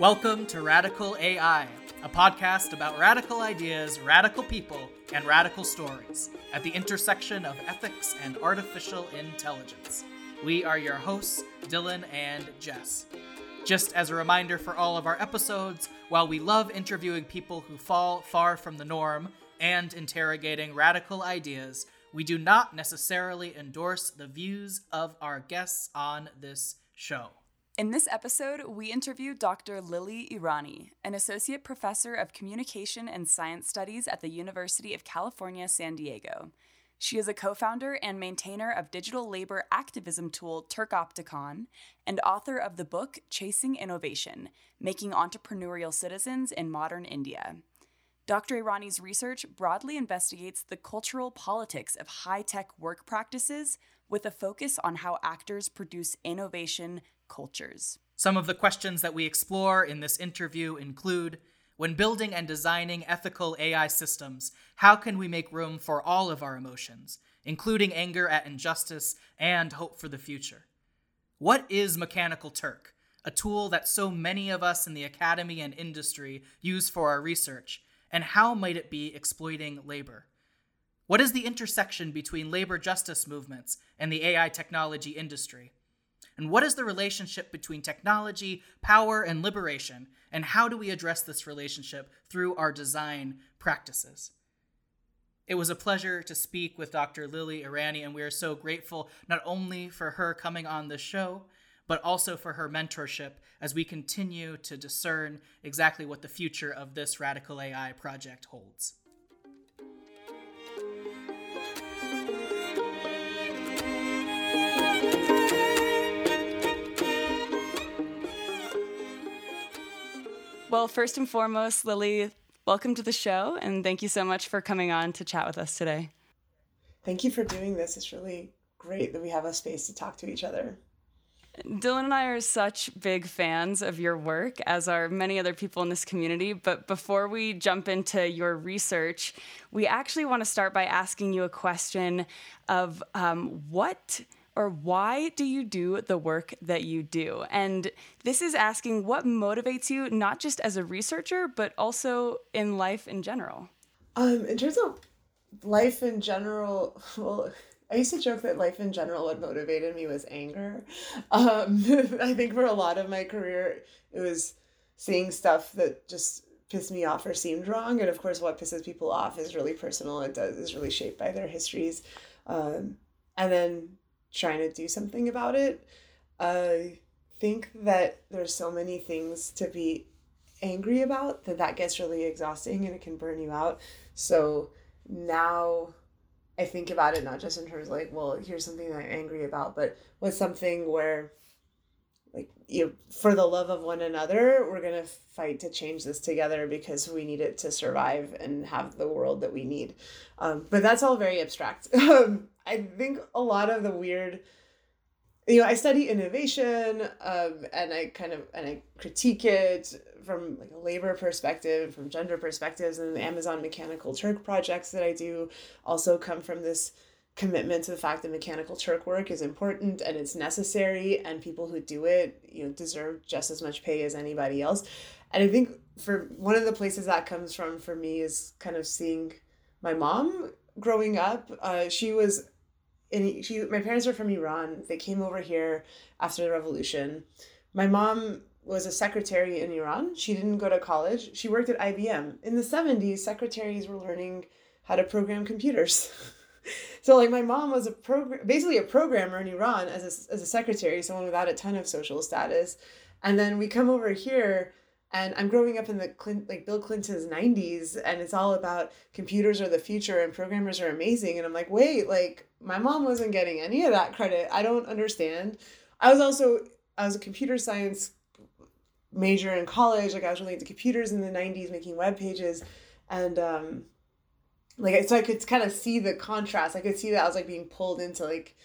Welcome to Radical AI, a podcast about radical ideas, radical people, and radical stories at the intersection of ethics and artificial intelligence. We are your hosts, Dylan and Jess. Just as a reminder for all of our episodes, while we love interviewing people who fall far from the norm and interrogating radical ideas, we do not necessarily endorse the views of our guests on this show. In this episode, we interview Dr. Lilly Irani, an associate professor of communication and science studies at the University of California, San Diego. She is a co founder and maintainer of digital labor activism tool Turkopticon and author of the book Chasing Innovation Making Entrepreneurial Citizens in Modern India. Dr. Irani's research broadly investigates the cultural politics of high tech work practices with a focus on how actors produce innovation cultures. Some of the questions that we explore in this interview include when building and designing ethical AI systems, how can we make room for all of our emotions, including anger at injustice and hope for the future? What is Mechanical Turk, a tool that so many of us in the academy and industry use for our research, and how might it be exploiting labor? What is the intersection between labor justice movements and the AI technology industry? And what is the relationship between technology, power, and liberation? And how do we address this relationship through our design practices? It was a pleasure to speak with Dr. Lilly Irani, and we are so grateful not only for her coming on the show, but also for her mentorship as we continue to discern exactly what the future of this Radical AI project holds. Well, first and foremost, Lilly, welcome to the show, and thank you so much for coming on to chat with us today. Thank you for doing this. It's really great that we have a space to talk to each other. Dylan and I are such big fans of your work, as are many other people in this community. But before we jump into your research, we actually want to start by asking you a question of um, what or why do you do the work that you do? And this is asking what motivates you, not just as a researcher, but also in life in general. Um, in terms of life in general, well, I used to joke that life in general, what motivated me was anger. Um, I think for a lot of my career, it was seeing stuff that just pissed me off or seemed wrong. And of course, what pisses people off is really personal. It does is really shaped by their histories. Um, and then trying to do something about it. I think that there's so many things to be angry about that that gets really exhausting and it can burn you out. So now I think about it not just in terms like, well, here's something that I'm angry about, but what's something where like you for the love of one another, we're gonna fight to change this together because we need it to survive and have the world that we need. Um, but that's all very abstract. Um, I think a lot of the weird you know, I study innovation, um, and I kind of and I critique it from like a labor perspective, from gender perspectives, and the Amazon Mechanical Turk projects that I do also come from this commitment to the fact that mechanical Turk work is important and it's necessary, and people who do it, you know, deserve just as much pay as anybody else. And I think for one of the places that comes from for me is kind of seeing my mom growing up. Uh, she was and she my parents are from Iran. They came over here after the revolution. My mom was a secretary in Iran. She didn't go to college. She worked at IBM. In the 70s, secretaries were learning how to program computers. so like my mom was a program basically a programmer in Iran as a, as a secretary, someone without a ton of social status. And then we come over here and I'm growing up in the Clint, like Bill Clinton's 90s and it's all about computers are the future and programmers are amazing. And I'm like wait like my mom wasn't getting any of that credit. I don't understand. I was also I was a computer science major in college. Like I was really into computers in the 90s making web pages. And um like so I could kind of see the contrast I could see that I was like being pulled into like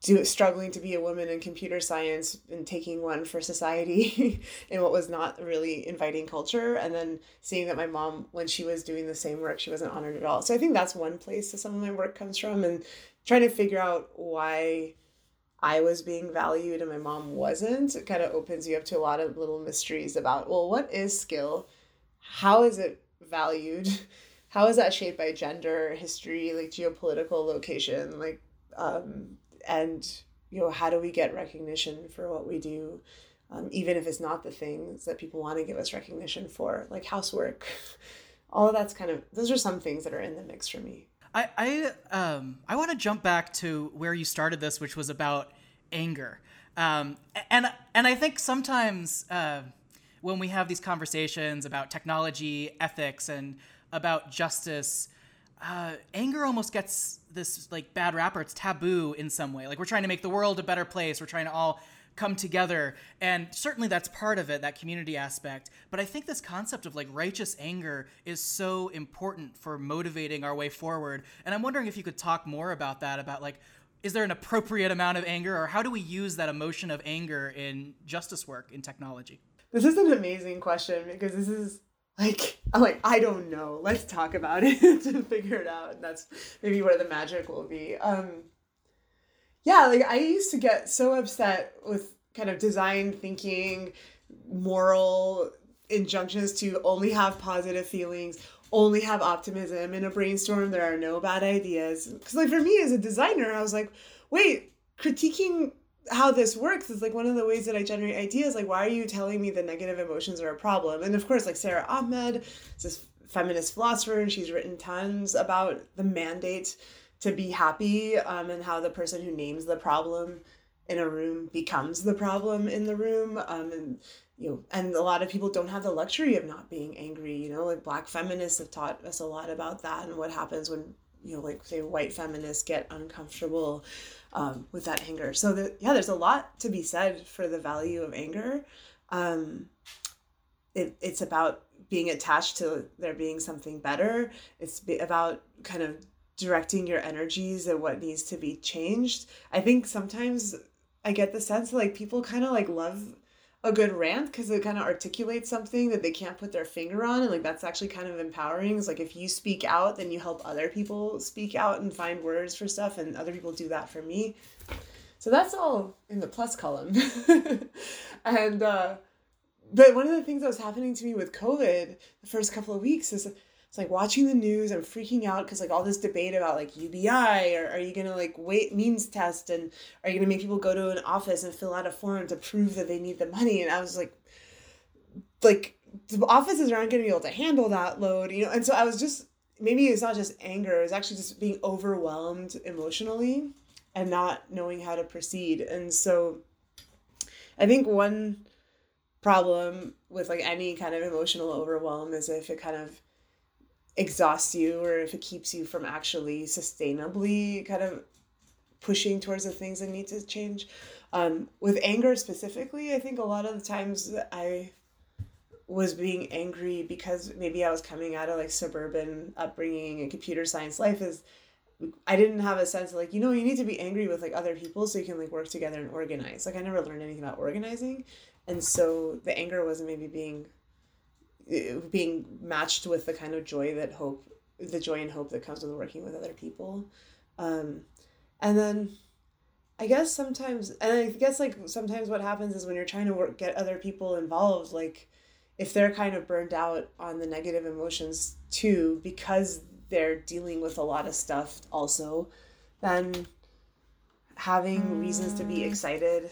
do struggling to be a woman in computer science and taking one for society in what was not really inviting culture and then seeing that my mom when she was doing the same work she wasn't honored at all so i think that's one place that some of my work comes from and trying to figure out why I was being valued and my mom wasn't. It kind of opens you up to a lot of little mysteries about, well, what is skill? How is it valued? How is that shaped by gender, history, like geopolitical location, like, um, and you know, how do we get recognition for what we do, um, even if it's not the things that people want to give us recognition for, like housework. All of that's kind of those are some things that are in the mix for me. I I um I want to jump back to where you started this, which was about anger. Um, and and I think sometimes uh, when we have these conversations about technology, ethics, and about justice, uh, anger almost gets this like bad rapper. It's taboo in some way. Like we're trying to make the world a better place. We're trying to all come together and certainly that's part of it that community aspect but i think this concept of like righteous anger is so important for motivating our way forward and i'm wondering if you could talk more about that about like is there an appropriate amount of anger or how do we use that emotion of anger in justice work in technology this is an amazing question because this is like I'm like I don't know. Let's talk about it to figure it out. And that's maybe where the magic will be. Um yeah, like I used to get so upset with kind of design thinking, moral injunctions to only have positive feelings, only have optimism. In a brainstorm, there are no bad ideas. Because, like, for me as a designer, I was like, wait, critiquing how this works is like one of the ways that I generate ideas. Like, why are you telling me the negative emotions are a problem? And of course, like Sara Ahmed is this feminist philosopher, and she's written tons about the mandate to be happy um, and how the person who names the problem in a room becomes the problem in the room um, and you know and a lot of people don't have the luxury of not being angry you know like black feminists have taught us a lot about that and what happens when you know like say white feminists get uncomfortable um, with that anger. So that yeah there's a lot to be said for the value of anger. Um, it, it's about being attached to there being something better. It's about kind of directing your energies and what needs to be changed. I think sometimes I get the sense that like people kind of like love a good rant because it kind of articulates something that they can't put their finger on and like that's actually kind of empowering. It's like if you speak out, then you help other people speak out and find words for stuff and other people do that for me. So that's all in the plus column. and uh but one of the things that was happening to me with COVID the first couple of weeks is it's like watching the news i'm freaking out because like all this debate about like ubi or are you gonna like wait means test and are you gonna make people go to an office and fill out a form to prove that they need the money? And i was like like the offices aren't gonna be able to handle that load you know? And so i was just maybe it's not just anger it's actually just being overwhelmed emotionally and not knowing how to proceed. And so i think one problem with like any kind of emotional overwhelm is if it kind of exhausts you or if it keeps you from actually sustainably kind of pushing towards the things that need to change. Um, with anger specifically, I think a lot of the times I was being angry because maybe I was coming out of like suburban upbringing and computer science life is I didn't have a sense of like, you know, you need to be angry with like other people so you can like work together and organize. Like I never learned anything about organizing. And so the anger wasn't maybe being being matched with the kind of joy that hope the joy and hope that comes with working with other people. Um, and then i guess sometimes and i guess like sometimes what happens is when you're trying to work get other people involved like if they're kind of burned out on the negative emotions too because they're dealing with a lot of stuff also then having reasons to be excited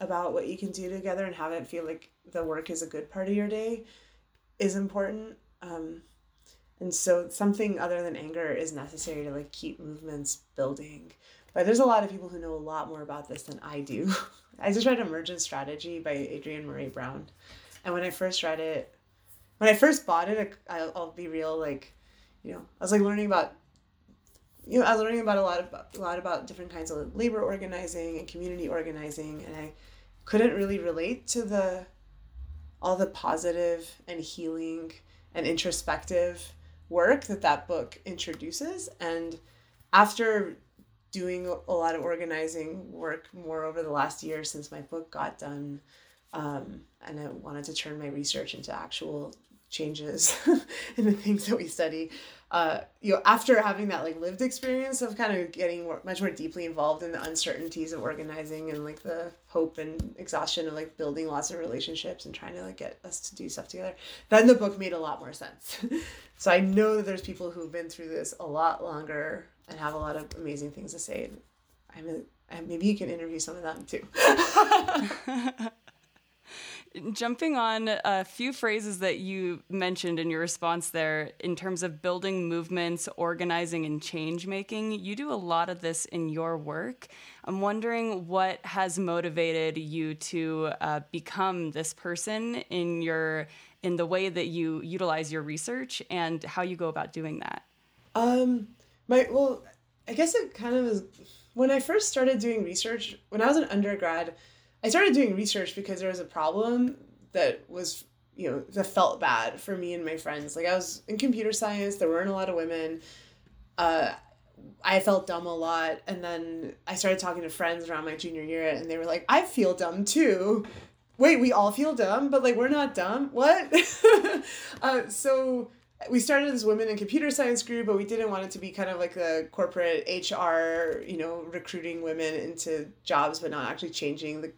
about what you can do together and have it feel like the work is a good part of your day is important. Um, and so something other than anger is necessary to like keep movements building. But there's a lot of people who know a lot more about this than I do. I just read Emergent Strategy by Adrienne Maree Brown. And when I first read it, when I first bought it, I'll, I'll be real, like, you know, I was like learning about, you know, I was learning about a lot of a lot about different kinds of labor organizing and community organizing, and I couldn't really relate to the all the positive and healing and introspective work that that book introduces. And after doing a lot of organizing work more over the last year since my book got done, um, and I wanted to turn my research into actual changes in the things that we study uh, you know, after having that like lived experience of kind of getting more, much more deeply involved in the uncertainties of organizing and like the hope and exhaustion of like building lots of relationships and trying to like get us to do stuff together, then the book made a lot more sense. so I know that there's people who've been through this a lot longer and have a lot of amazing things to say. I'm a, maybe you can interview some of them too. Jumping on a few phrases that you mentioned in your response there, in terms of building movements, organizing, and change making, you do a lot of this in your work. I'm wondering what has motivated you to uh, become this person in your in the way that you utilize your research and how you go about doing that. Um, my well, I guess it kind of is when I first started doing research when I was an undergrad. I started doing research because there was a problem that was, you know, that felt bad for me and my friends. Like I was in computer science, there weren't a lot of women. Uh, I felt dumb a lot. And then I started talking to friends around my junior year and they were like, I feel dumb too. Wait, we all feel dumb, but like we're not dumb. What? uh, so we started this women in computer science group, but we didn't want it to be kind of like a corporate HR, you know, recruiting women into jobs, but not actually changing the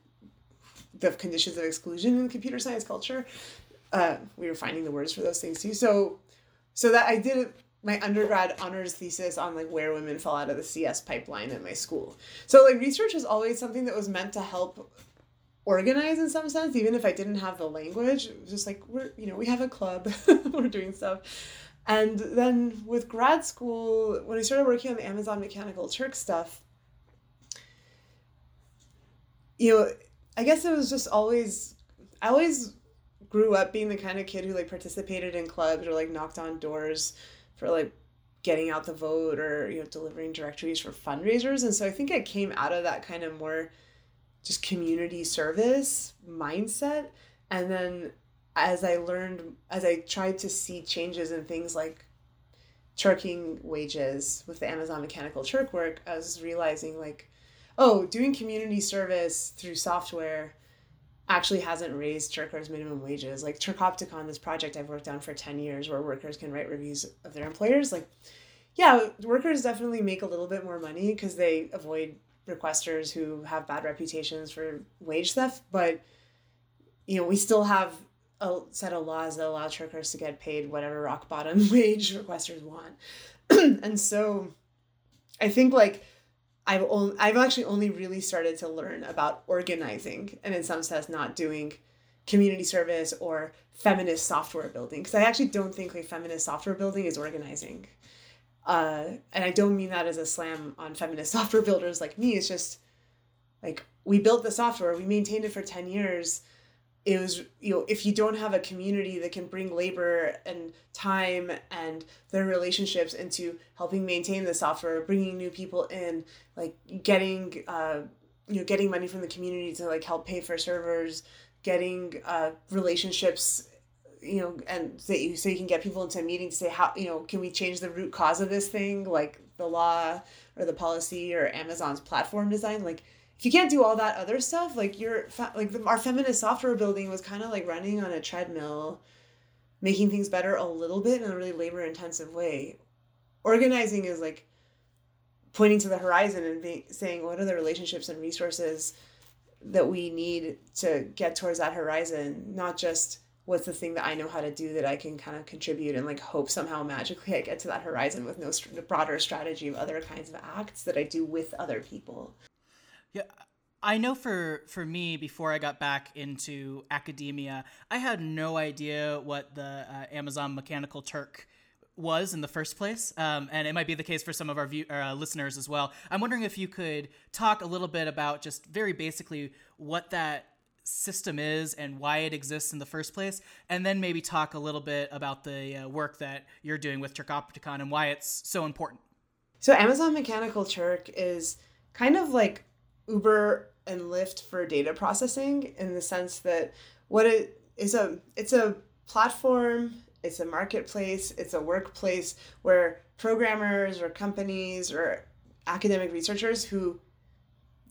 the conditions of exclusion in computer science culture. Uh, we were finding the words for those things too. So, so that I did my undergrad honors thesis on like where women fell out of the CS pipeline at my school. So like research was always something that was meant to help organize in some sense, even if I didn't have the language. It was just like we're you know we have a club, we're doing stuff. And then with grad school, when I started working on the Amazon Mechanical Turk stuff, you know, I guess it was just always I always grew up being the kind of kid who like participated in clubs or like knocked on doors for like getting out the vote or you know delivering directories for fundraisers. And so I think I came out of that kind of more just community service mindset. And then as I learned as I tried to see changes in things like turking wages with the Amazon Mechanical Turk work I was realizing like oh, doing community service through software actually hasn't raised Turkers' minimum wages. Like Turkopticon, this project I've worked on for 10 years where workers can write reviews of their employers, like, yeah, workers definitely make a little bit more money because they avoid requesters who have bad reputations for wage theft. But, you know, we still have a set of laws that allow Turkers to get paid whatever rock bottom wage requesters want. and so I think like I've only I've actually only really started to learn about organizing and in some sense not doing community service or feminist software building because I actually don't think like feminist software building is organizing. Uh, and I don't mean that as a slam on feminist software builders like me. It's just like we built the software, we maintained it for 10 years it was you know if you don't have a community that can bring labor and time and their relationships into helping maintain the software bringing new people in like getting uh, you know getting money from the community to like help pay for servers getting uh, relationships you know and so you, so you can get people into a meeting to say how you know can we change the root cause of this thing? Like the law or the policy or amazon's platform design like if you can't do all that other stuff, like you're like the, our feminist software building was kind of like running on a treadmill, making things better a little bit in a really labor intensive way. Organizing is like pointing to the horizon and be, saying what are the relationships and resources that we need to get towards that horizon, not just what's the thing that I know how to do that I can kind of contribute and like hope somehow magically I get to that horizon with no st- broader strategy of other kinds of acts that I do with other people. Yeah, I know for for me before I got back into academia, I had no idea what the uh, Amazon Mechanical Turk was in the first place, um, and it might be the case for some of our view, uh, listeners as well. I'm wondering if you could talk a little bit about just very basically what that system is and why it exists in the first place, and then maybe talk a little bit about the uh, work that you're doing with Turkopticon and why it's so important. So, Amazon Mechanical Turk is kind of like Uber and Lyft for data processing in the sense that what it is a it's a platform, it's a marketplace, it's a workplace where programmers or companies or academic researchers who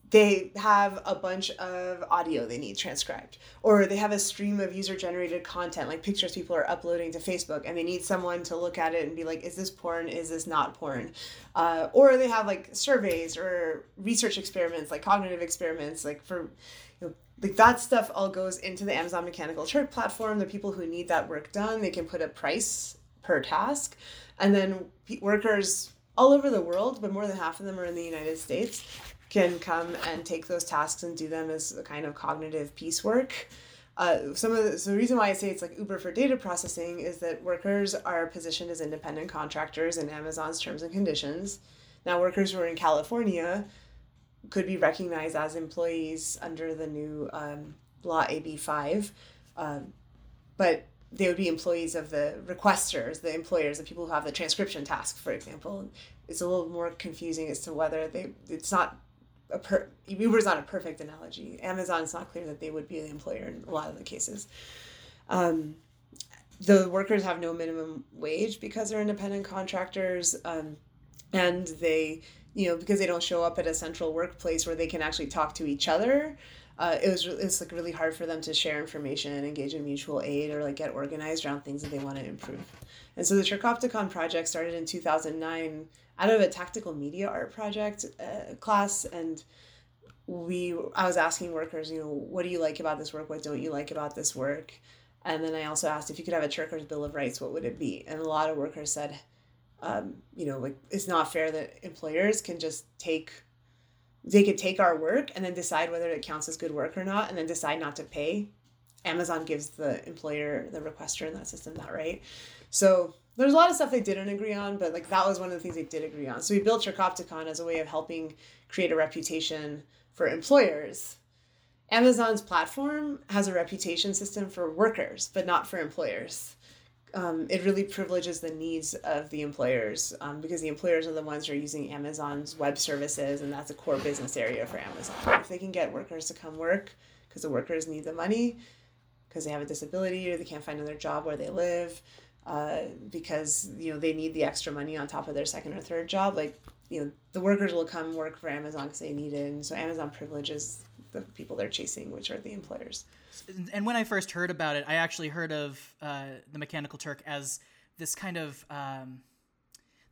they have a bunch of audio they need transcribed or they have a stream of user generated content like pictures people are uploading to facebook and they need someone to look at it and be like is this porn? Is this not porn? Uh, or they have like surveys or research experiments like cognitive experiments like for you know, like that stuff all goes into the amazon mechanical turk platform. The people who need that work done they can put a price per task. And then workers all over the world but more than half of them are in the united states can come and take those tasks and do them as a kind of cognitive piecework. Uh, some of the, so the reason why I say it's like Uber for data processing is that workers are positioned as independent contractors in Amazon's terms and conditions. Now, workers who are in California could be recognized as employees under the new um, law AB5, um, but they would be employees of the requesters, the employers, the people who have the transcription task, for example. It's a little more confusing as to whether they, it's not a per Uber's not a perfect analogy. Amazon is not clear that they would be the employer in a lot of the cases. Um, the workers have no minimum wage because they're independent contractors, um, and they, you know, because they don't show up at a central workplace where they can actually talk to each other. Uh, it was it's like really hard for them to share information engage in mutual aid or like get organized around things that they want to improve. And so the Turkopticon project started in 2009 out of a tactical media art project uh, class and we i was asking workers you know what do you like about this work? What don't you like about this work? And then i also asked if you could have a Turker's bill of rights what would it be? And a lot of workers said um, you know like it's not fair that employers can just take they could take our work and then decide whether it counts as good work or not and then decide not to pay. Amazon gives the employer the requester in that system that right? So there's a lot of stuff they didn't agree on, but like that was one of the things they did agree on. So we built Turkopticon as a way of helping create a reputation for employers. Amazon's platform has a reputation system for workers, but not for employers. Um, it really privileges the needs of the employers um, because the employers are the ones who are using Amazon's web services, and that's a core business area for Amazon. If they can get workers to come work because the workers need the money, because they have a disability or they can't find another job where they live, uh, because you know they need the extra money on top of their second or third job. Like you know the workers will come work for Amazon because they need it, and so Amazon privileges the people they're chasing, which are the employers. And when I first heard about it, I actually heard of uh, the Mechanical Turk as this kind of um,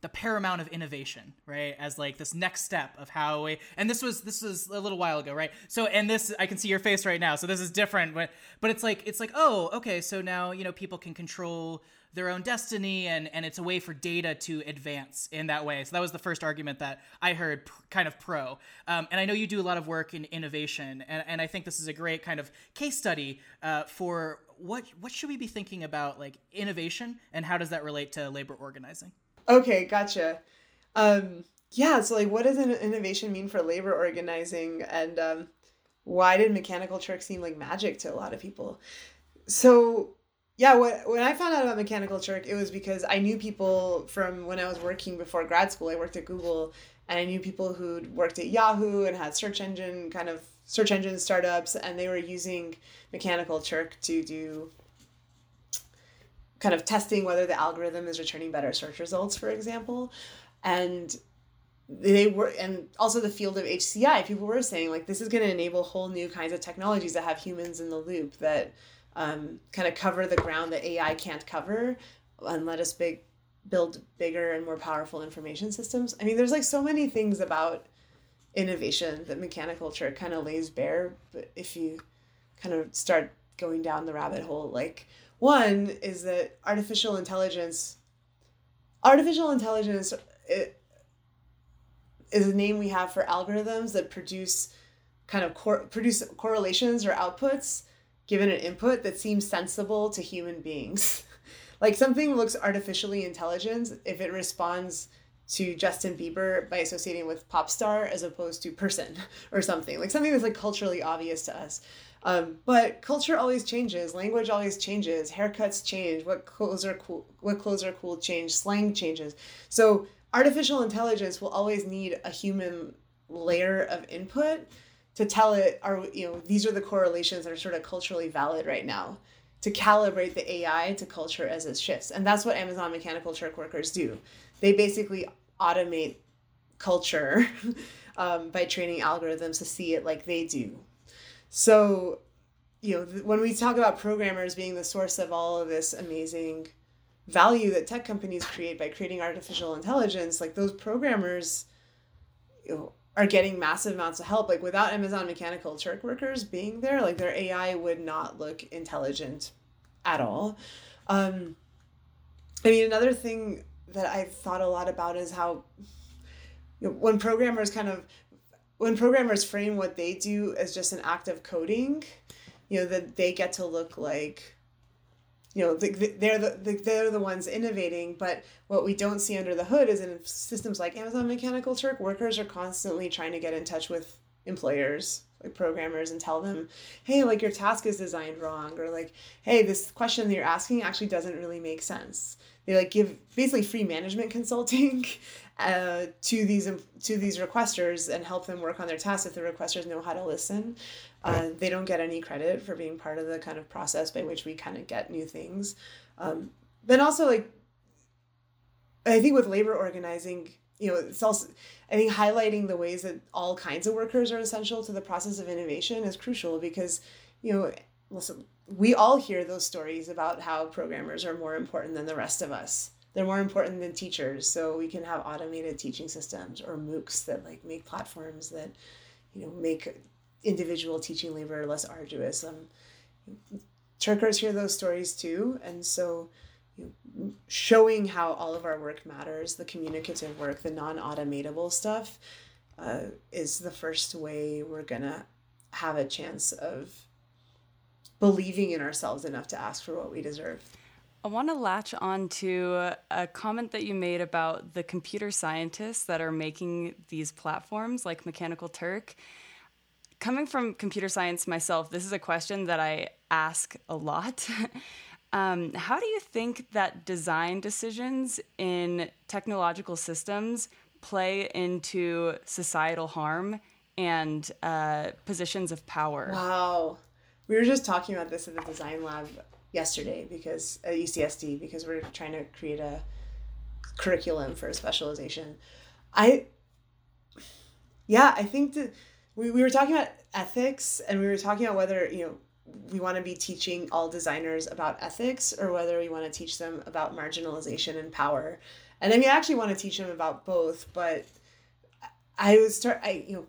the paramount of innovation, right? As like this next step of how we and this was this was a little while ago, right? So and this I can see your face right now. So this is different, but but it's like it's like, oh, okay, so now, you know, people can control their own destiny and and it's a way for data to advance in that way so that was the first argument that i heard kind of pro um, and i know you do a lot of work in innovation and, and i think this is a great kind of case study uh, for what what should we be thinking about like innovation and how does that relate to labor organizing okay gotcha. Um, yeah so like what does an innovation mean for labor organizing? And um, why did mechanical turk seem like magic to a lot of people? So yeah, when, when I found out about Mechanical Turk, it was because I knew people from when I was working before grad school. I worked at Google, and I knew people who'd worked at Yahoo and had search engine kind of search engine startups, and they were using Mechanical Turk to do kind of testing whether the algorithm is returning better search results, for example. And they were and also the field of HCI, people were saying like this is going to enable whole new kinds of technologies that have humans in the loop that um, kind of cover the ground that AI can't cover and let us big build bigger and more powerful information systems. I mean, there's like so many things about innovation that Mechanical Turk kind of lays bare, but if you kind of start going down the rabbit hole, like one is that artificial intelligence artificial intelligence it, is a name we have for algorithms that produce kind of cor- produce correlations or outputs given an input that seems sensible to human beings. like something looks artificially intelligent if it responds to Justin Bieber by associating with pop star as opposed to person or something. Like something that's like culturally obvious to us. Um, but culture always changes, language always changes, haircuts change, what clothes are cool, what clothes are cool change, slang changes. So artificial intelligence will always need a human layer of input to tell it are you know these are the correlations that are sort of culturally valid right now to calibrate the AI to culture as it shifts. And that's what Amazon Mechanical Turk workers do. They basically automate culture um, by training algorithms to see it like they do. So, you know, when we talk about programmers being the source of all of this amazing value that tech companies create by creating artificial intelligence, like those programmers, you know, are getting massive amounts of help. Like without Amazon Mechanical Turk workers being there, like their AI would not look intelligent at all. Um, I mean, another thing that I've thought a lot about is how you know, when programmers kind of when programmers frame what they do as just an act of coding, you know, that they get to look like you know the, the, they're the, the they're the ones innovating but what we don't see under the hood is in systems like amazon mechanical turk workers are constantly trying to get in touch with employers like programmers and tell them hey like your task is designed wrong or like hey this question that you're asking actually doesn't really make sense. They like give basically free management consulting uh, to these to these requesters and help them work on their tasks if the requesters know how to listen. Uh, they don't get any credit for being part of the kind of process by which we kind of get new things. Um, then also like, I think with labor organizing, you know, it's also I think highlighting the ways that all kinds of workers are essential to the process of innovation is crucial because, you know, listen, we all hear those stories about how programmers are more important than the rest of us. They're more important than teachers, so we can have automated teaching systems or MOOCs that like make platforms that, you know, make individual teaching labor less arduous. Um, Turkers hear those stories too, and so you know, showing how all of our work matters, the communicative work, the non-automatable stuff, uh, is the first way we're gonna have a chance of believing in ourselves enough to ask for what we deserve. I want to latch on to a comment that you made about the computer scientists that are making these platforms like Mechanical Turk coming from computer science myself, this is a question that I ask a lot. um, how do you think that design decisions in technological systems play into societal harm and uh, positions of power? Wow. We were just talking about this in the design lab yesterday because at UCSD because we're trying to create a curriculum for a specialization. I yeah, I think that we, we were talking about ethics and we were talking about whether you know we want to be teaching all designers about ethics or whether we want to teach them about marginalization and power and i mean i actually want to teach them about both but i was start i you know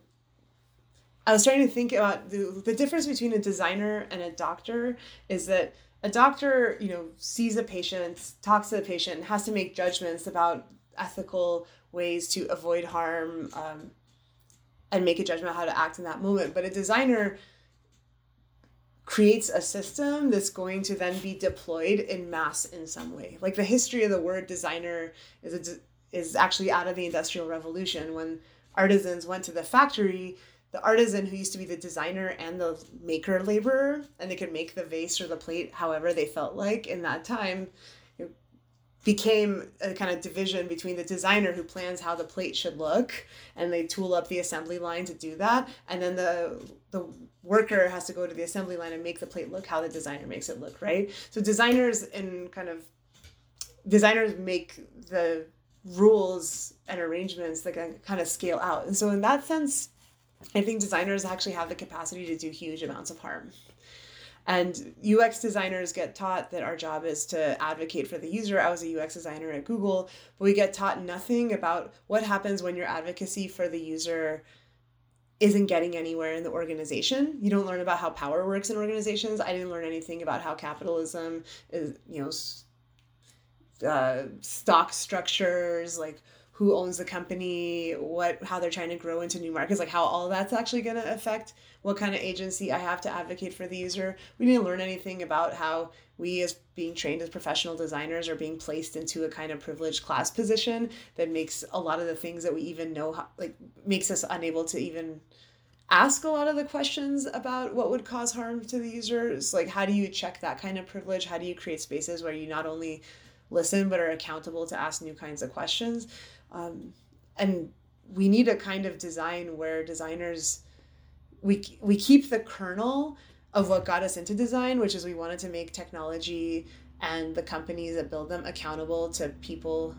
i was starting to think about the, the difference between a designer and a doctor is that a doctor you know sees a patient talks to the patient has to make judgments about ethical ways to avoid harm um, and make a judgment how to act in that moment. But a designer creates a system that's going to then be deployed in mass in some way. Like the history of the word designer is a, is actually out of the industrial revolution when artisans went to the factory the artisan who used to be the designer and the maker laborer and they could make the vase or the plate however they felt like in that time became a kind of division between the designer who plans how the plate should look and they tool up the assembly line to do that and then the the worker has to go to the assembly line and make the plate look how the designer makes it look right? So designers and kind of designers make the rules and arrangements that can kind of scale out. And so in that sense i think designers actually have the capacity to do huge amounts of harm and UX designers get taught that our job is to advocate for the user. I was a UX designer at Google, but we get taught nothing about what happens when your advocacy for the user isn't getting anywhere in the organization. You don't learn about how power works in organizations. I didn't learn anything about how capitalism is, you know, uh, stock structures, like who owns the company, what how they're trying to grow into new markets, like how all that's actually going to affect what kind of agency I have to advocate for the user. We didn't learn anything about how we as being trained as professional designers are being placed into a kind of privileged class position that makes a lot of the things that we even know how, like makes us unable to even ask a lot of the questions about what would cause harm to the users like how do you check that kind of privilege how do you create spaces where you not only listen but are accountable to ask new kinds of questions um, and we need a kind of design where designers we we keep the kernel of what got us into design which is we wanted to make technology and the companies that build them accountable to people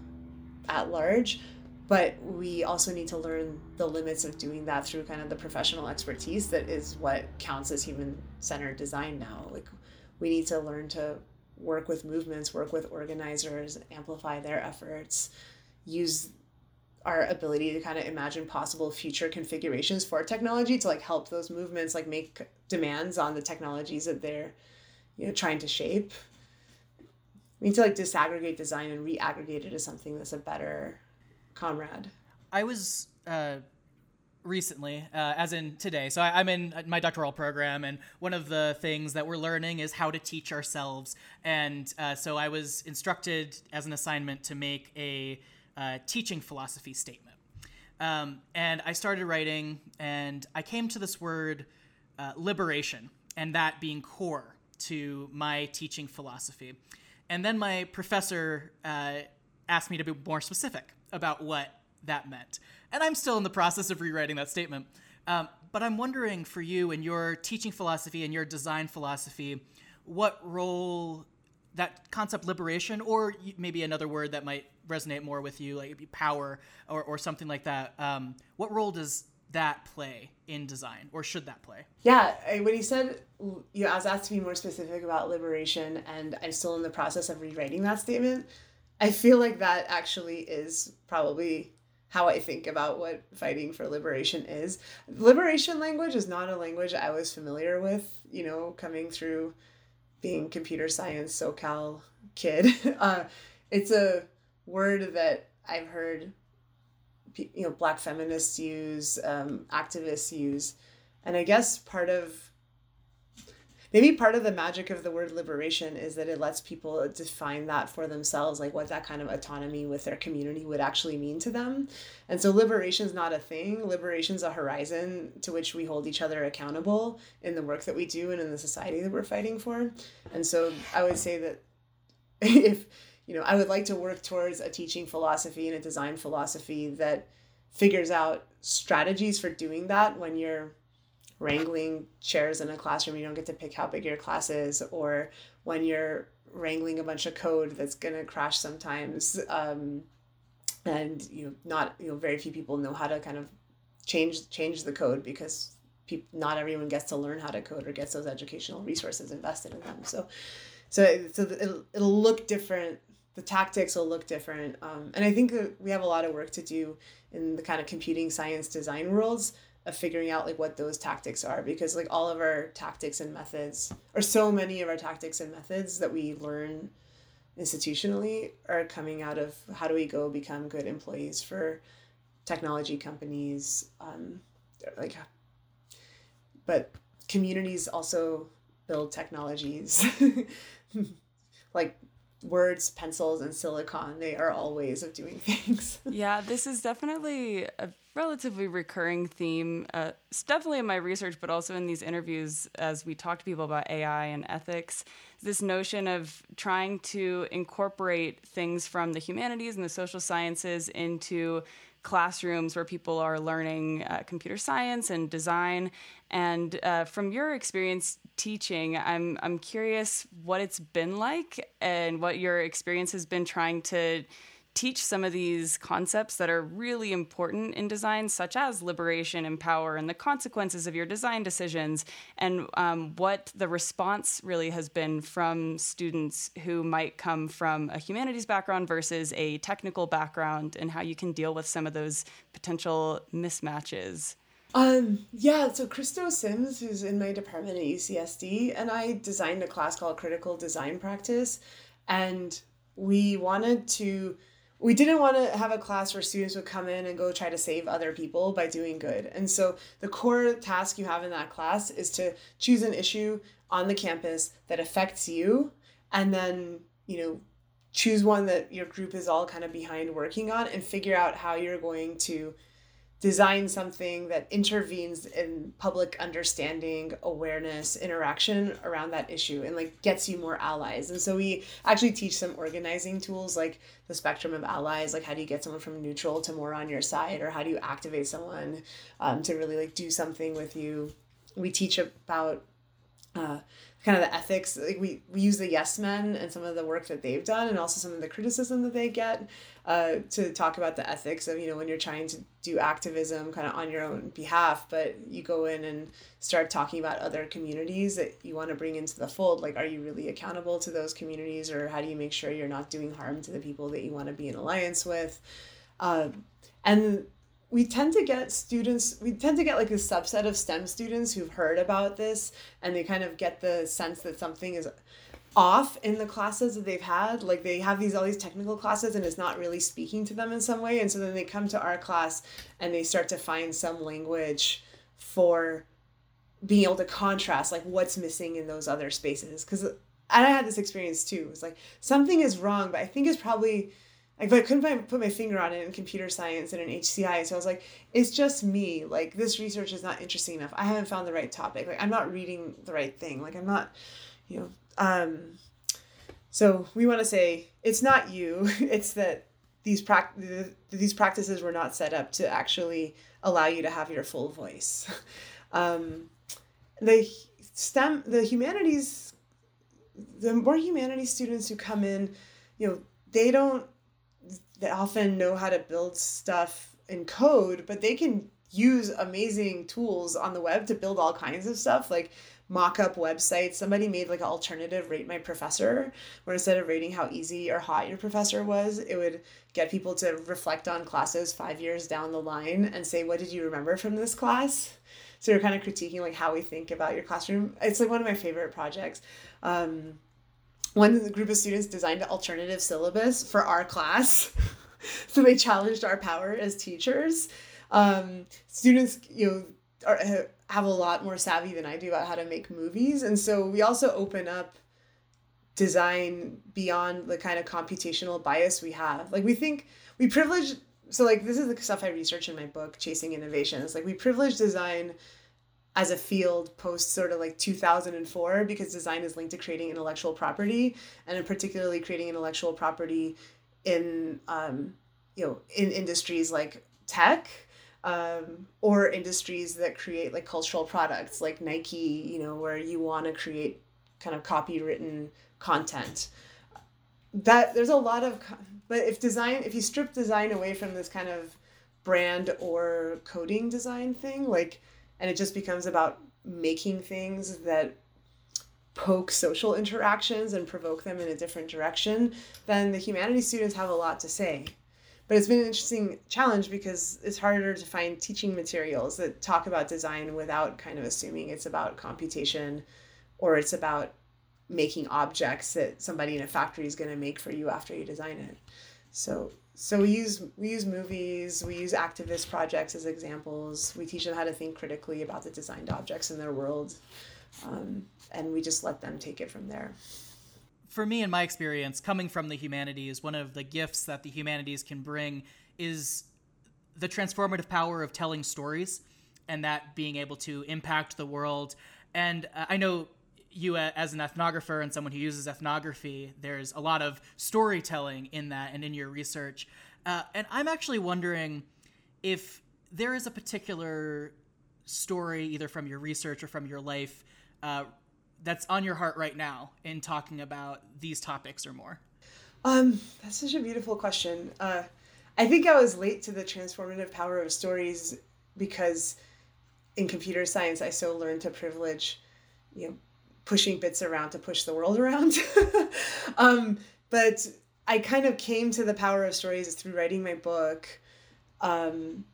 at large. But we also need to learn the limits of doing that through kind of the professional expertise that is what counts as human centered design now. Like we need to learn to work with movements work with organizers amplify their efforts use our ability to kind of imagine possible future configurations for technology to like help those movements like make demands on the technologies that they're you know trying to shape we need to like disaggregate design and reaggregate it as something that's a better comrade i was uh recently, uh, as in today. So I, am in my doctoral program, and one of the things that we're learning is how to teach ourselves. And uh, so I was instructed as an assignment to make a teaching philosophy statement. Um, and I started writing, and I came to this word uh, liberation, and that being core to my teaching philosophy. And then my professor uh, asked me to be more specific about what that meant. And I'm still in the process of rewriting that statement. Um, but I'm wondering for you and your teaching philosophy and your design philosophy, what role that concept liberation, or maybe another word that might resonate more with you, like power or, or something like that, um, what role does that play in design or should that play yeah when he said you know, i was asked to be more specific about liberation and i'm still in the process of rewriting that statement i feel like that actually is probably how I think about what fighting for liberation is. Liberation language is not a language I was familiar with, you know, coming through being computer science SoCal kid. Uh, it's a word that I've heard, you know, black feminists use, um, activists use. And I guess part of maybe part of the magic of the word liberation is that it lets people define that for themselves like what that kind of autonomy with their community would actually mean to them. And so liberation is not a thing. Liberation is a horizon to which we hold each other accountable in the work that we do and in the society that we're fighting for. And so i would say that if you know i would like to work towards a teaching philosophy and a design philosophy that figures out strategies for doing that when you're wrangling chairs in a classroom you don't get to pick how big your class is or when you're wrangling a bunch of code that's going to crash sometimes um, and you know not you know very few people know how to kind of change change the code because not everyone gets to learn how to code or gets those educational resources invested in them. So so so it'll, it'll look different the tactics will look different um, and i think we have a lot of work to do in the kind of computing science design worlds of figuring out like what those tactics are because like all of our tactics and methods or so many of our tactics and methods that we learn institutionally are coming out of how do we go become good employees for technology companies um, like but communities also build technologies like words, pencils, and silicon. They are all ways of doing things. yeah, this is definitely a relatively recurring theme. Uh, definitely in my research, but also in these interviews as we talk to people about AI and ethics. This notion of trying to incorporate things from the humanities and the social sciences into classrooms where people are learning uh, computer science and design. And uh, from your experience teaching, I'm I'm curious what it's been like and what your experience has been trying to teach some of these concepts that are really important in design, such as liberation and power and the consequences of your design decisions, and um, what the response really has been from students who might come from a humanities background versus a technical background, and how you can deal with some of those potential mismatches. Um, yeah, so Christo Sims, who's in my department at UCSD, and I designed a class called Critical Design Practice. And we wanted to we didn't want to have a class where students would come in and go try to save other people by doing good. And so the core task you have in that class is to choose an issue on the campus that affects you and then, you know, choose one that your group is all kind of behind working on and figure out how you're going to design something that intervenes in public understanding awareness interaction around that issue and like gets you more allies. And so we actually teach some organizing tools like the spectrum of allies like how do you get someone from neutral to more on your side or how do you activate someone um, to really like do something with you? We teach about uh, kind of the ethics like we, we use the yes men and some of the work that they've done and also some of the criticism that they get uh, to talk about the ethics of you know when you're trying to do activism kind of on your own behalf but you go in and start talking about other communities that you want to bring into the fold like are you really accountable to those communities or how do you make sure you're not doing harm to the people that you want to be in alliance with? Um, and we tend to get students we tend to get like a subset of stem students who've heard about this and they kind of get the sense that something is off in the classes that they've had. Like they have these all these technical classes and it's not really speaking to them in some way and so then they come to our class and they start to find some language for being able to contrast like what's missing in those other spaces. Because i had this experience too. It's like something is wrong but i think it's probably like but I couldn't put my finger on it in computer science and in HCI. So I was like, it's just me. Like this research is not interesting enough. I haven't found the right topic. Like I'm not reading the right thing. Like I'm not, you know. Um, so we want to say it's not you. It's that these prac- these practices were not set up to actually allow you to have your full voice. Um, the STEM, the humanities, the more humanities students who come in, you know, they don't they often know how to build stuff in code, but they can use amazing tools on the web to build all kinds of stuff like mock-up websites. Somebody made like an alternative rate my professor where instead of rating how easy or hot your professor was it would get people to reflect on classes five years down the line and say what did you remember from this class? So you're kind of critiquing like how we think about your classroom. It's like one of my favorite projects. Um, one group of students designed an alternative syllabus for our class. so they challenged our power as teachers. Um, students, you know, are, have a lot more savvy than I do about how to make movies. And so we also open up design beyond the kind of computational bias we have. Like we think we privilege so like this is the stuff I research in my book, Chasing Innovations. Like we privilege design as a field post sort of like 2004 because design is linked to creating intellectual property and in particularly creating intellectual property in um, you know in industries like tech um, or industries that create like cultural products like Nike you know where you want to create kind of copywritten content. That there's a lot of but if design if you strip design away from this kind of brand or coding design thing like and it just becomes about making things that poke social interactions and provoke them in a different direction, then the humanities students have a lot to say. But it's been an interesting challenge because it's harder to find teaching materials that talk about design without kind of assuming it's about computation or it's about making objects that somebody in a factory is going to make for you after you design it. So so we use we use movies we use activist projects as examples. We teach them how to think critically about the designed objects in their world um, and we just let them take it from there. For me in my experience coming from the humanities one of the gifts that the humanities can bring is the transformative power of telling stories and that being able to impact the world. And uh, i know you as an ethnographer and someone who uses ethnography, there's a lot of storytelling in that and in your research. Uh, and I'm actually wondering if there is a particular story, either from your research or from your life, uh, that's on your heart right now in talking about these topics or more. Um, that's such a beautiful question. Uh, I think I was late to the transformative power of stories because in computer science, I so learned to privilege, you know, pushing bits around to push the world around. um, but I kind of came to the power of stories through writing my book. Um,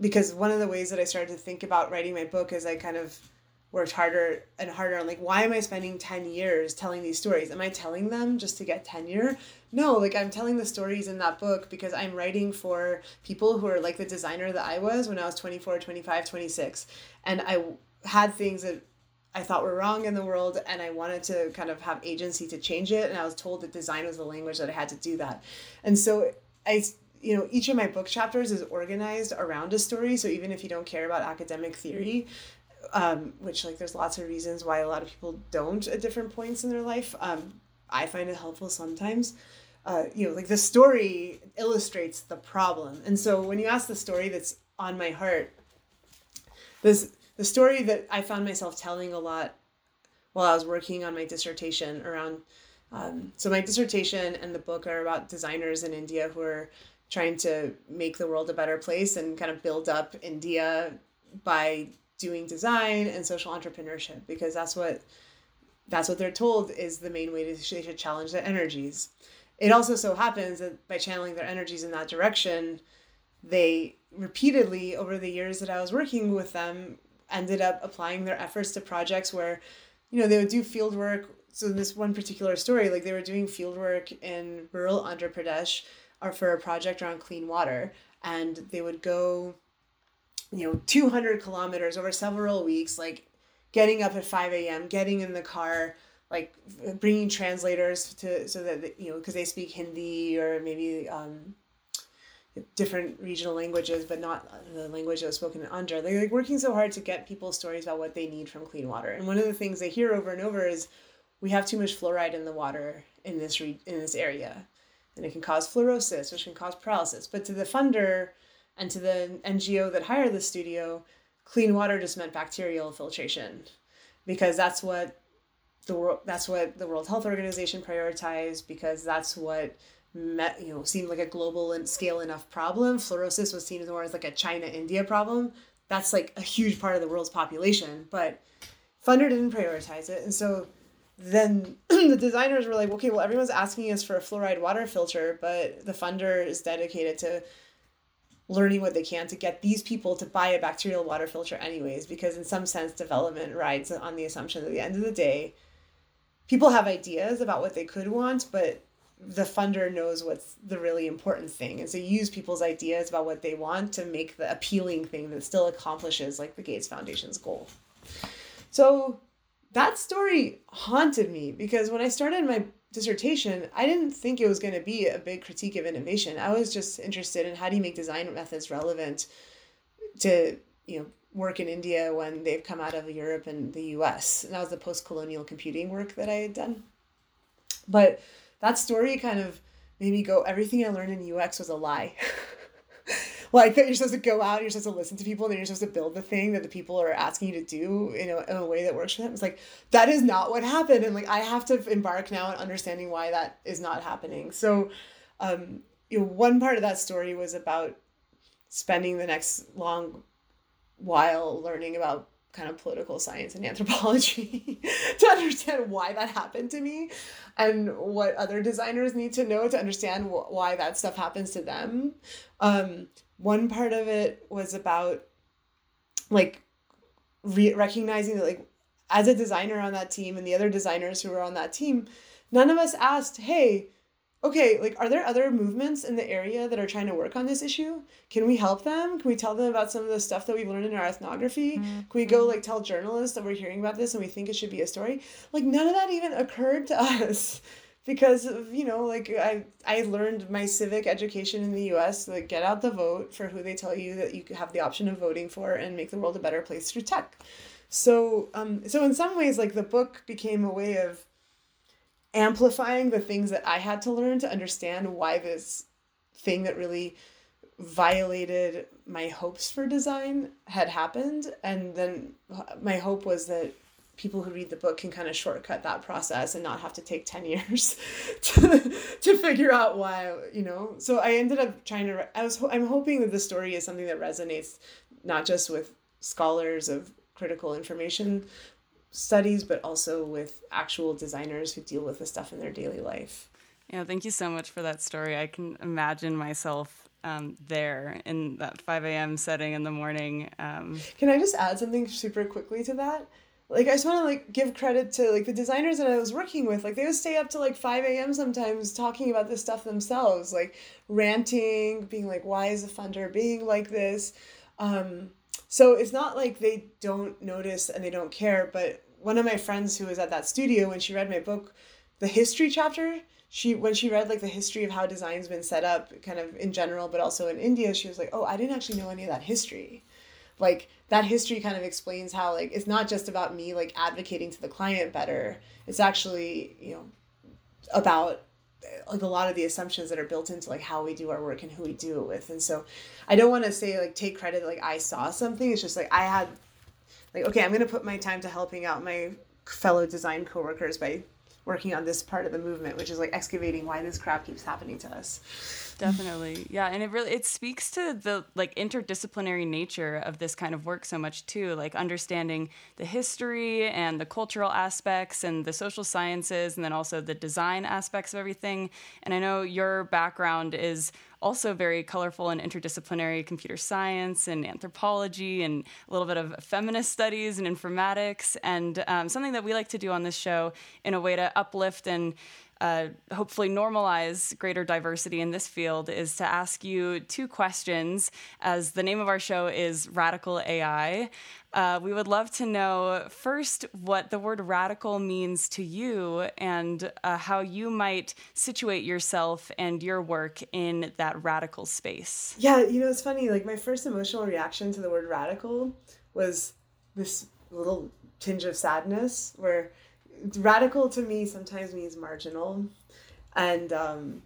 because one of the ways that I started to think about writing my book is I kind of worked harder and harder on like why am I spending 10 years telling these stories? Am I telling them just to get tenure? No, like I'm telling the stories in that book because I'm writing for people who are like the designer that I was when I was 24, 25, 26. And I had things that I thought were wrong in the world and I wanted to kind of have agency to change it and I was told that design was the language that I had to do that. And so I you know each of my book chapters is organized around a story so even if you don't care about academic theory um, which like there's lots of reasons why a lot of people don't at different points in their life um, i find it helpful sometimes uh, you know like the story illustrates the problem and so when you ask the story that's on my heart this the story that I found myself telling a lot while I was working on my dissertation around. Um, so my dissertation and the book are about designers in India who are trying to make the world a better place and kind of build up India by doing design and social entrepreneurship because that's what that's what they're told is the main way to, they should challenge their energies. It also so happens that by channeling their energies in that direction, they repeatedly over the years that I was working with them ended up applying their efforts to projects where, you know, they would do field work. So in this one particular story, like they were doing field work in rural Andhra Pradesh or for a project around clean water. And they would go, you know, 200 kilometers over several weeks, like getting up at 5 a.m., getting in the car, like bringing translators to so that you know because they speak Hindi or maybe um, different regional languages, but not the language that was spoken in Andhra. They're like working so hard to get people stories about what they need from clean water. And one of the things they hear over and over is, we have too much fluoride in the water in this re- in this area, and it can cause fluorosis, which can cause paralysis. But to the funder and to the NGO that hired the studio, clean water just meant bacterial filtration, because that's what the world that's what the World Health Organization prioritized because that's what met, you know seemed like a global and scale enough problem. Fluorosis was seen as more as like a China India problem. That's like a huge part of the world's population, but funder didn't prioritize it, and so then the designers were like, okay, well everyone's asking us for a fluoride water filter, but the funder is dedicated to learning what they can to get these people to buy a bacterial water filter anyways because in some sense development rides on the assumption that at the end of the day people have ideas about what they could want but the funder knows what's the really important thing. And so use people's ideas about what they want to make the appealing thing that still accomplishes like the gates foundation's goal. So that story haunted me because when i started my dissertation i didn't think it was going to be a big critique of innovation. I was just interested in how do you make design methods relevant to you know work in india when they've come out of europe and the us and that was the post-colonial computing work that i had done. But that story kind of made me go, everything I learned in UX was a lie. like that you're supposed to go out, you're supposed to listen to people, and then you're supposed to build the thing that the people are asking you to do in a, in a way that works for them. It's like that is not what happened, and like I have to embark now on understanding why that is not happening. So, um, you know, one part of that story was about spending the next long while learning about kind of political science and anthropology to understand why that happened to me and what other designers need to know to understand wh- why that stuff happens to them. Um, one part of it was about like re- recognizing that like as a designer on that team and the other designers who were on that team, none of us asked, hey, okay, like, are there other movements in the area that are trying to work on this issue? Can we help them? Can we tell them about some of the stuff that we've learned in our ethnography? Mm-hmm. Can we go, like, tell journalists that we're hearing about this and we think it should be a story? Like, none of that even occurred to us because of, you know, like, I, I learned my civic education in the US, like, get out the vote for who they tell you that you have the option of voting for and make the world a better place through tech. So, um, so in some ways, like, the book became a way of amplifying the things that I had to learn to understand why this thing that really violated my hopes for design had happened. And then my hope was that people who read the book can kind of shortcut that process and not have to take 10 years to, to figure out why you know so i ended up trying to i was i'm hoping that the story is something that resonates not just with scholars of critical information studies, but also with actual designers who deal with the stuff in their daily life. Yeah, thank you so much for that story. I can imagine myself um, there in that 5 a.m. setting in the morning. Um, can I just add something super quickly to that? Like I just want to like give credit to like the designers that I was working with. Like they would stay up to like 5 a.m. sometimes talking about this stuff themselves, like ranting, being like, "Why is the funder being like this?" Um, so it's not like they don't notice and they don't care, but one of my friends who was at that studio when she read my book, the history chapter, she when she read like the history of how design's been set up kind of in general but also in India, she was like, "Oh, I didn't actually know any of that history." Like that history kind of explains how like it's not just about me like advocating to the client better. It's actually, you know, about like a lot of the assumptions that are built into like how we do our work and who we do it with. And so I don't want to say like take credit like I saw something. It's just like I had like okay i'm going to put my time to helping out my fellow design coworkers by working on this part of the movement which is like excavating why this crap keeps happening to us. Definitely. Yeah and it really it speaks to the like interdisciplinary nature of this kind of work so much too like understanding the history and the cultural aspects and the social sciences and then also the design aspects of everything. And i know your background is also very colorful and interdisciplinary computer science and anthropology and a little bit of feminist studies and informatics. And um, something that we like to do on this show in a way to uplift and uh, hopefully normalize greater diversity in this field is to ask you two questions. As the name of our show is Radical AI, uh, we would love to know first what the word radical means to you and uh, how you might situate yourself and your work in that radical space. Yeah, you know, it's funny. Like, my first emotional reaction to the word radical was this little tinge of sadness where radical to me sometimes means marginal. And um,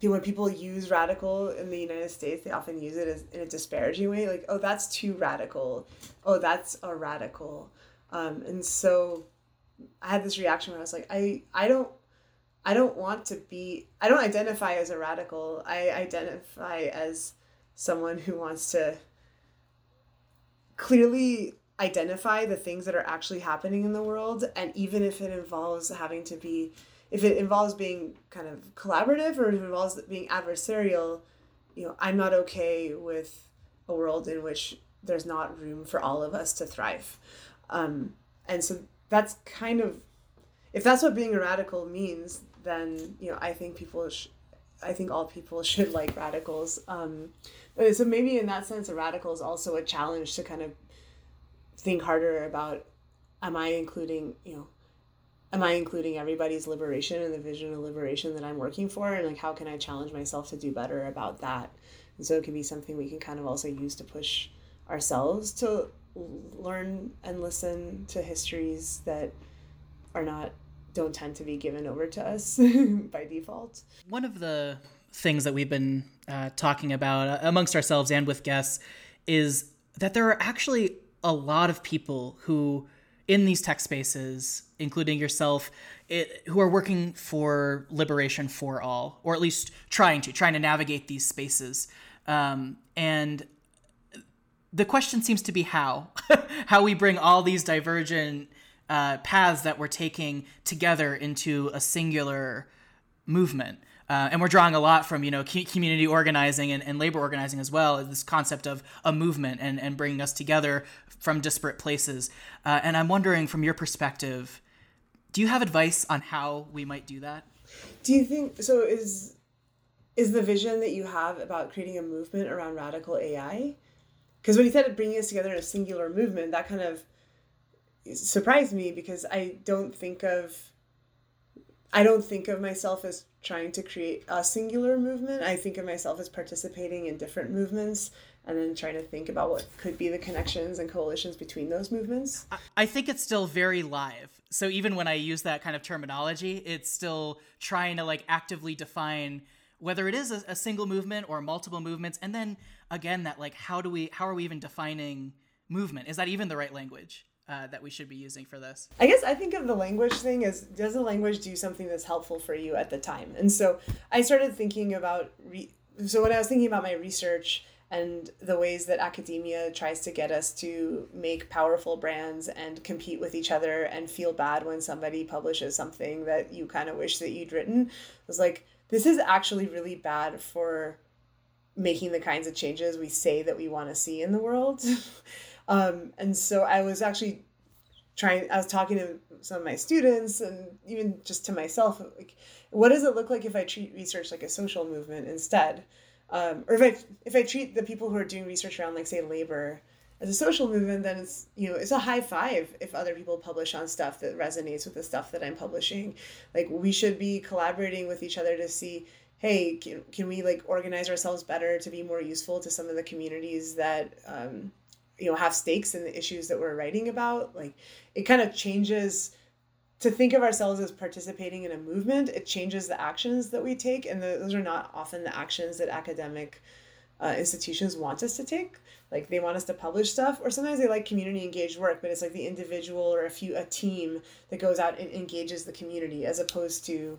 when people use radical in the united states they often use it as in a disparaging way like oh that's too radical. Oh that's a radical. Um, and so i had this reaction where i was like i i don't i don't want to be i don't identify as a radical. I identify as someone who wants to clearly identify the things that are actually happening in the world and even if it involves having to be if it involves being kind of collaborative or if it involves being adversarial you know i'm not okay with a world in which there's not room for all of us to thrive. Um, and so that's kind of if that's what being a radical means then you know i think people sh- i think all people should like radicals. Um, so maybe in that sense a radical is also a challenge to kind of think harder about am I including, you know, am I including everybody's liberation and the vision of liberation that I'm working for? And like, how can I challenge myself to do better about that? And so it can be something we can kind of also use to push ourselves to learn and listen to histories that are not, don't tend to be given over to us by default. One of the things that we've been uh, talking about uh, amongst ourselves and with guests is that there are actually a lot of people who in these tech spaces including yourself it, who are working for liberation for all or at least trying to trying to navigate these spaces. Um, and the question seems to be how how we bring all these divergent uh, paths that we're taking together into a singular movement uh, and we're drawing a lot from you know community organizing and, and labor organizing as well this concept of a movement and, and bringing us together from disparate places. Uh, and i'm wondering from your perspective do you have advice on how we might do that? Do you think so is is the vision that you have about creating a movement around radical ai because when you said bringing us together in a singular movement that kind of surprised me because i don't think of i don't think of myself as trying to create a singular movement. I think of myself as participating in different movements and then trying to think about what could be the connections and coalitions between those movements. I think it's still very live. So even when I use that kind of terminology, it's still trying to like actively define whether it is a, single movement or multiple movements and then again that like how do we how are we even defining movement? Is that even the right language? Uh, that we should be using for this? I guess I think of the language thing as does the language do something that's helpful for you at the time? And so I started thinking about, re- so when I was thinking about my research and the ways that academia tries to get us to make powerful brands and compete with each other and feel bad when somebody publishes something that you kind of wish that you'd written, I was like, this is actually really bad for making the kinds of changes we say that we want to see in the world. Um, and so I was actually trying, I was talking to some of my students and even just to myself, like, what does it look like if I treat research like a social movement instead? Um, or if I, if I treat the people who are doing research around, like, say, labor as a social movement, then it's, you know, it's a high five if other people publish on stuff that resonates with the stuff that I'm publishing. Like, we should be collaborating with each other to see, hey, can, can we like organize ourselves better to be more useful to some of the communities that, um, you know have stakes in the issues that we're writing about. Like it kind of changes to think of ourselves as participating in a movement it changes the actions that we take and the, those are not often the actions that academic uh, institutions want us to take. Like they want us to publish stuff or sometimes they like community engaged work but it's like the individual or a few a team that goes out and engages the community as opposed to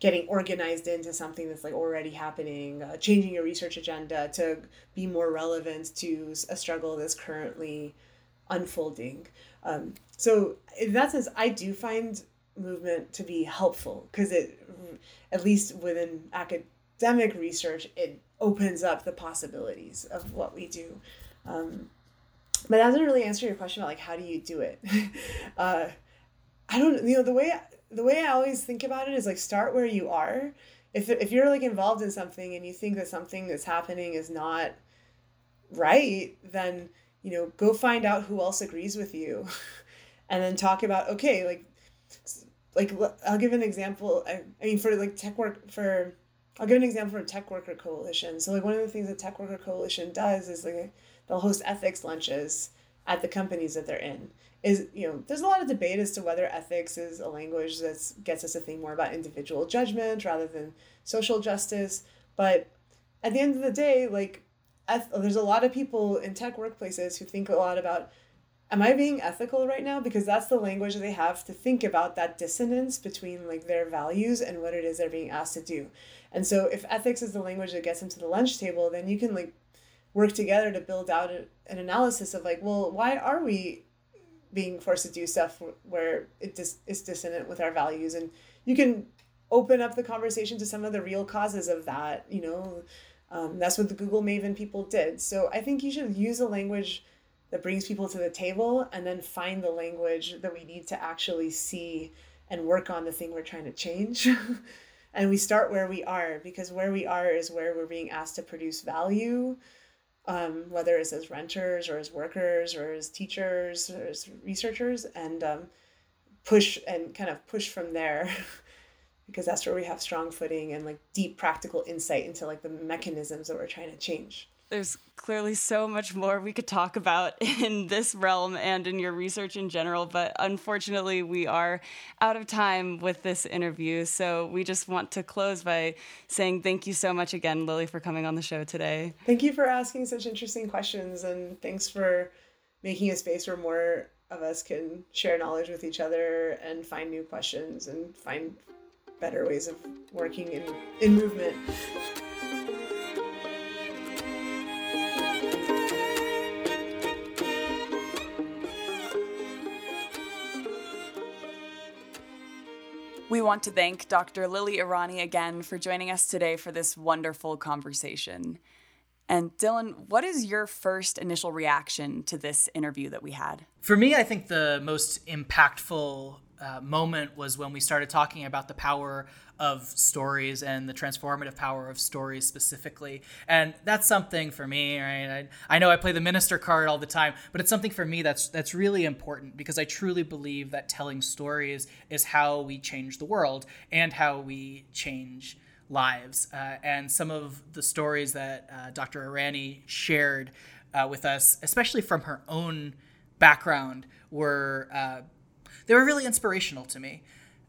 getting organized into something that's like already happening uh, changing your research agenda to be more relevant to a struggle that's currently unfolding um, so in that sense i do find movement to be helpful because it at least within academic research it opens up the possibilities of what we do um, but that doesn't really answer your question about like how do you do it. uh, I don't you know the way the way I always think about it is like start where you are. If if you're like involved in something and you think that something that's happening is not right, then you know go find out who else agrees with you, and then talk about okay like like I'll give an example. I, I mean for like tech work for I'll give an example from Tech Worker Coalition. So like one of the things that Tech Worker Coalition does is like they'll host ethics lunches at the companies that they're in is you know there's a lot of debate as to whether ethics is a language that gets us to think more about individual judgment rather than social justice. But at the end of the day like eth- there's a lot of people in tech workplaces who think a lot about am i being ethical right now? Because that's the language they have to think about that dissonance between like their values and what it is they're being asked to do. And so if ethics is the language that gets them to the lunch table then you can like work together to build out a, an analysis of like, well, why are we being forced to do stuff where it dis- is dissonant with our values? And you can open up the conversation to some of the real causes of that. You know, um, that's what the Google Maven people did. So I think you should use a language that brings people to the table and then find the language that we need to actually see and work on the thing we're trying to change. and we start where we are because where we are is where we're being asked to produce value um, whether it's as renters or as workers or as teachers or as researchers, and um, push and kind of push from there. because that's where we have strong footing and like deep practical insight into like the mechanisms that we're trying to change there's clearly so much more we could talk about in this realm and in your research in general, but unfortunately, we are out of time with this interview. So we just want to close by saying thank you so much again, Lilly, for coming on the show today. Thank you for asking such interesting questions, and thanks for making a space where more of us can share knowledge with each other and find new questions and find better ways of working in, in movement. We want to thank Dr. Lilly Irani again for joining us today for this wonderful conversation. And Dylan, what is your first initial reaction to this interview that we had? For me, I think the most impactful uh, moment was when we started talking about the power of stories and the transformative power of stories specifically. And that's something for me, right? I, I know I play the minister card all the time, but it's something for me that's that's really important because I truly believe that telling stories is how we change the world and how we change lives. Uh, and some of the stories that uh, Dr. Irani shared uh, with us, especially from her own background, were uh, they were really inspirational to me.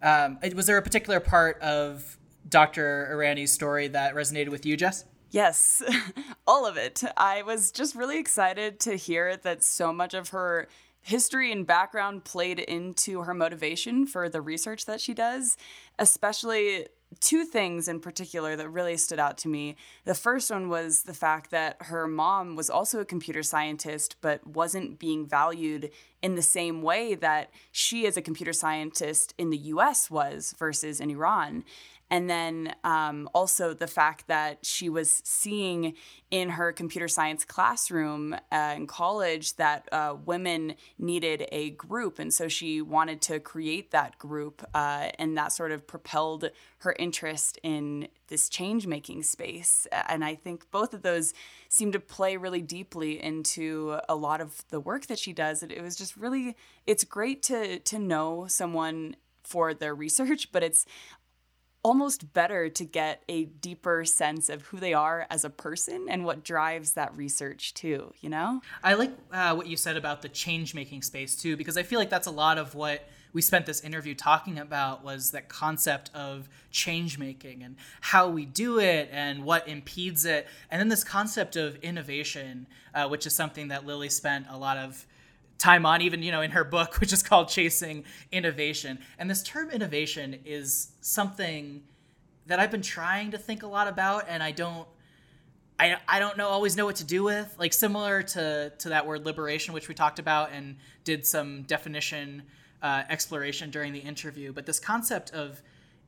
Um, was there a particular part of Dr. Irani's story that resonated with you, Jess? Yes, all of it. I was just really excited to hear that so much of her history and background played into her motivation for the research that she does, especially two things in particular that really stood out to me. The first one was the fact that her mom was also a computer scientist, but wasn't being valued in the same way that she, as a computer scientist in the US, was versus in Iran. And then um, also the fact that she was seeing in her computer science classroom uh, in college that uh, women needed a group. And so she wanted to create that group. Uh, and that sort of propelled her interest in this change making space. And I think both of those seem to play really deeply into a lot of the work that she does. It, it was just really, it's great to, to know someone for their research, but it's almost better to get a deeper sense of who they are as a person and what drives that research too you know i like uh, what you said about the change making space too because i feel like that's a lot of what we spent this interview talking about was that concept of change making and how we do it and what impedes it. And then this concept of innovation, uh, which is something that Lilly spent a lot of time on even you know in her book which is called chasing innovation. And this term innovation is something that i've been trying to think a lot about and i don't I, I don't know always know what to do with. Like similar to to that word liberation which we talked about and did some definition uh, exploration during the interview. But this concept of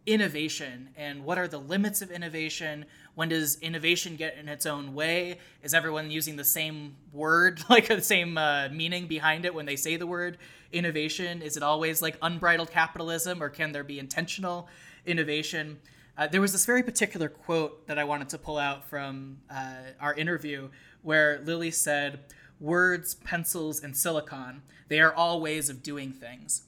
innovation and what are the limits of innovation? When does innovation get in its own way? Is everyone using the same word like the same uh, meaning behind it when they say the word innovation? Is it always like unbridled capitalism or can there be intentional innovation? Uh, there was this very particular quote that i wanted to pull out from uh, our interview where Lilly said words pencils and silicon they are all ways of doing things.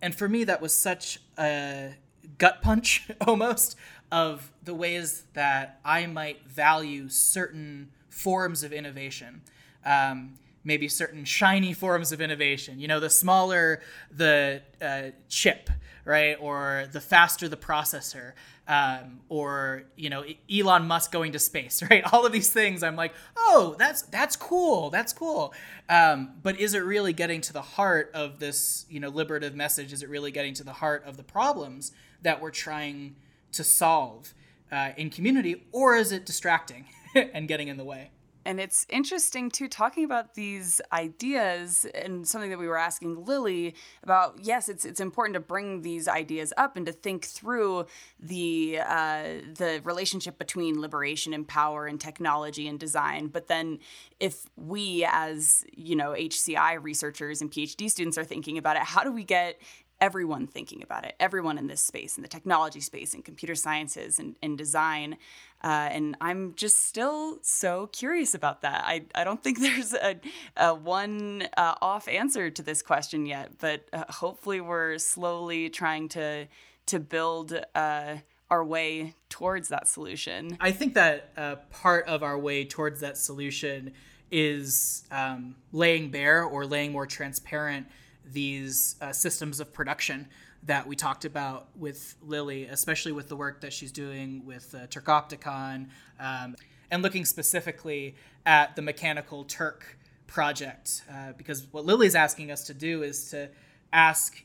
And for me that was such a gut punch almost of the ways that I might value certain forms of innovation. Um, maybe certain shiny forms of innovation. You know, the smaller the uh, chip, right, or the faster the processor, um, or you know, Elon Musk going to space, right? All of these things, I'm like, oh, that's that's cool, that's cool. Um, but is it really getting to the heart of this, you know, liberative message? Is it really getting to the heart of the problems that we're trying to solve uh, in community, or is it distracting and getting in the way? And it's interesting too, talking about these ideas and something that we were asking Lilly about. Yes, it's it's important to bring these ideas up and to think through the uh, the relationship between liberation and power and technology and design. But then, if we as you know HCI researchers and PhD students are thinking about it, how do we get everyone thinking about it, everyone in this space, in the technology space, in computer sciences and, and design. Uh, and I'm just still so curious about that. I, I don't think there's a, a one uh, off answer to this question yet, but uh, hopefully we're slowly trying to to build uh, our way towards that solution. I think that uh, part of our way towards that solution is um, laying bare or laying more transparent these uh, systems of production that we talked about with Lilly, especially with the work that she's doing with uh, Turkopticon, um, and looking specifically at the Mechanical Turk project. Uh, because what Lilly's asking us to do is to ask,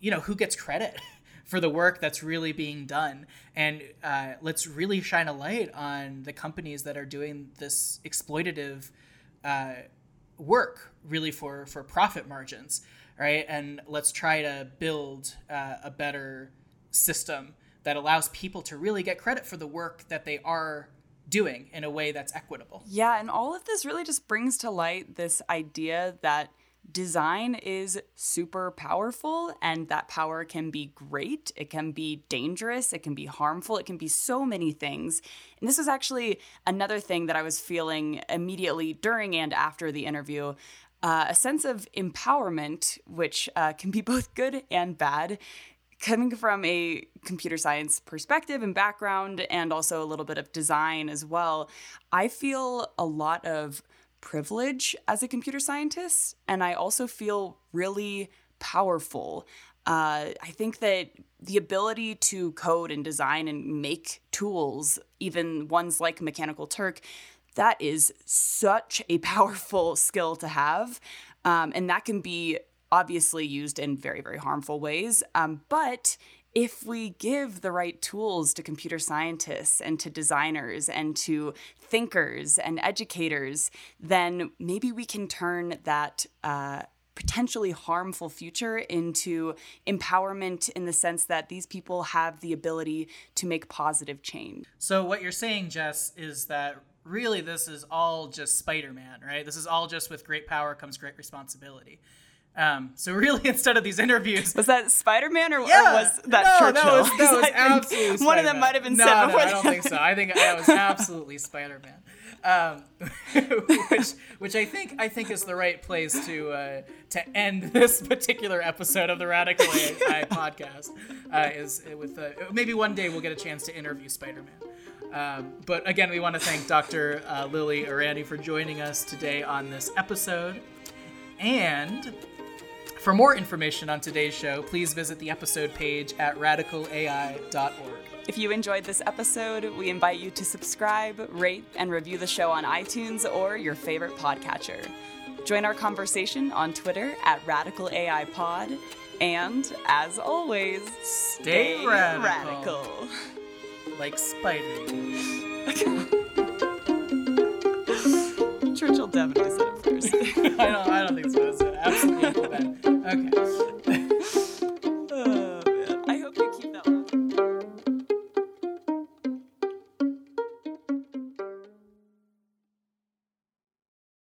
you know, who gets credit for the work that's really being done, and uh, let's really shine a light on the companies that are doing this exploitative uh, work, really for for profit margins right? And let's try to build uh, a better system that allows people to really get credit for the work that they are doing in a way that's equitable. Yeah, and all of this really just brings to light this idea that design is super powerful and that power can be great, it can be dangerous, it can be harmful, it can be so many things. And this was actually another thing that I was feeling immediately during and after the interview uh, a sense of empowerment, which uh, can be both good and bad, coming from a computer science perspective and background, and also a little bit of design as well. I feel a lot of privilege as a computer scientist, and I also feel really powerful. Uh, I think that the ability to code and design and make tools, even ones like Mechanical Turk, that is such a powerful skill to have. Um, and that can be obviously used in very, very harmful ways. Um, but if we give the right tools to computer scientists and to designers and to thinkers and educators, then maybe we can turn that. Uh, potentially harmful future into empowerment in the sense that these people have the ability to make positive change. So, what you're saying, Jess, is that really this is all just Spider-Man, right? This is all just with great power comes great responsibility. Um, so really, instead of these interviews, was that Spider-Man or, yeah, or was that no, Churchill? That was, that was absolutely Spider-Man. one of them might have been no, said no, before. I don't think so. I think that was absolutely Spider-Man, um, which which I think I think is the right place to uh, to end this particular episode of the Radical AI podcast. Uh, is with uh, maybe one day we'll get a chance to interview Spider-Man. Um, but again, we want to thank Dr. Uh, Lilly Irani for joining us today on this episode. And For more information on today's show, please visit the episode page at radicalai.org. If you enjoyed this episode, we invite you to subscribe, rate, and review the show on iTunes or your favorite podcatcher. Join our conversation on Twitter at Radical AI Pod, and as always, Stay radical. radical. Like Spider. Churchill definitely said it first. I don't. I don't think so. It's absolutely Okay.